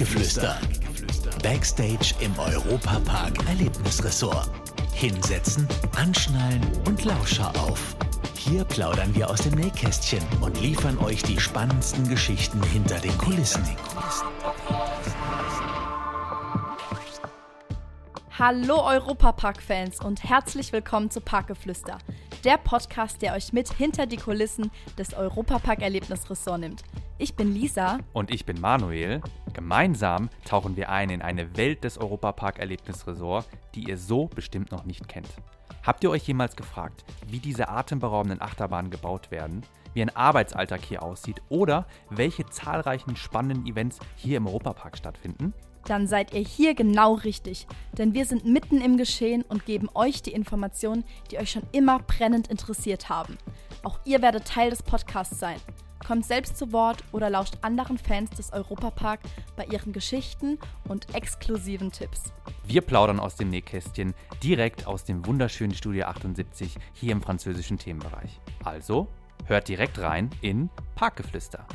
Parkgeflüster. Backstage im Europapark Erlebnisresort. Hinsetzen, anschnallen und Lauscher auf. Hier plaudern wir aus dem Nähkästchen und liefern euch die spannendsten Geschichten hinter den Kulissen. Hallo Europapark-Fans und herzlich willkommen zu Parkgeflüster, der Podcast, der euch mit hinter die Kulissen des Europapark-Erlebnisresort nimmt. Ich bin Lisa. Und ich bin Manuel. Gemeinsam tauchen wir ein in eine Welt des Europapark-Erlebnisresort, die ihr so bestimmt noch nicht kennt. Habt ihr euch jemals gefragt, wie diese atemberaubenden Achterbahnen gebaut werden, wie ein Arbeitsalltag hier aussieht oder welche zahlreichen spannenden Events hier im Europapark stattfinden? Dann seid ihr hier genau richtig, denn wir sind mitten im Geschehen und geben euch die Informationen, die euch schon immer brennend interessiert haben. Auch ihr werdet Teil des Podcasts sein. Kommt selbst zu Wort oder lauscht anderen Fans des Europapark bei ihren Geschichten und exklusiven Tipps. Wir plaudern aus dem Nähkästchen direkt aus dem wunderschönen Studio 78 hier im französischen Themenbereich. Also hört direkt rein in Parkgeflüster.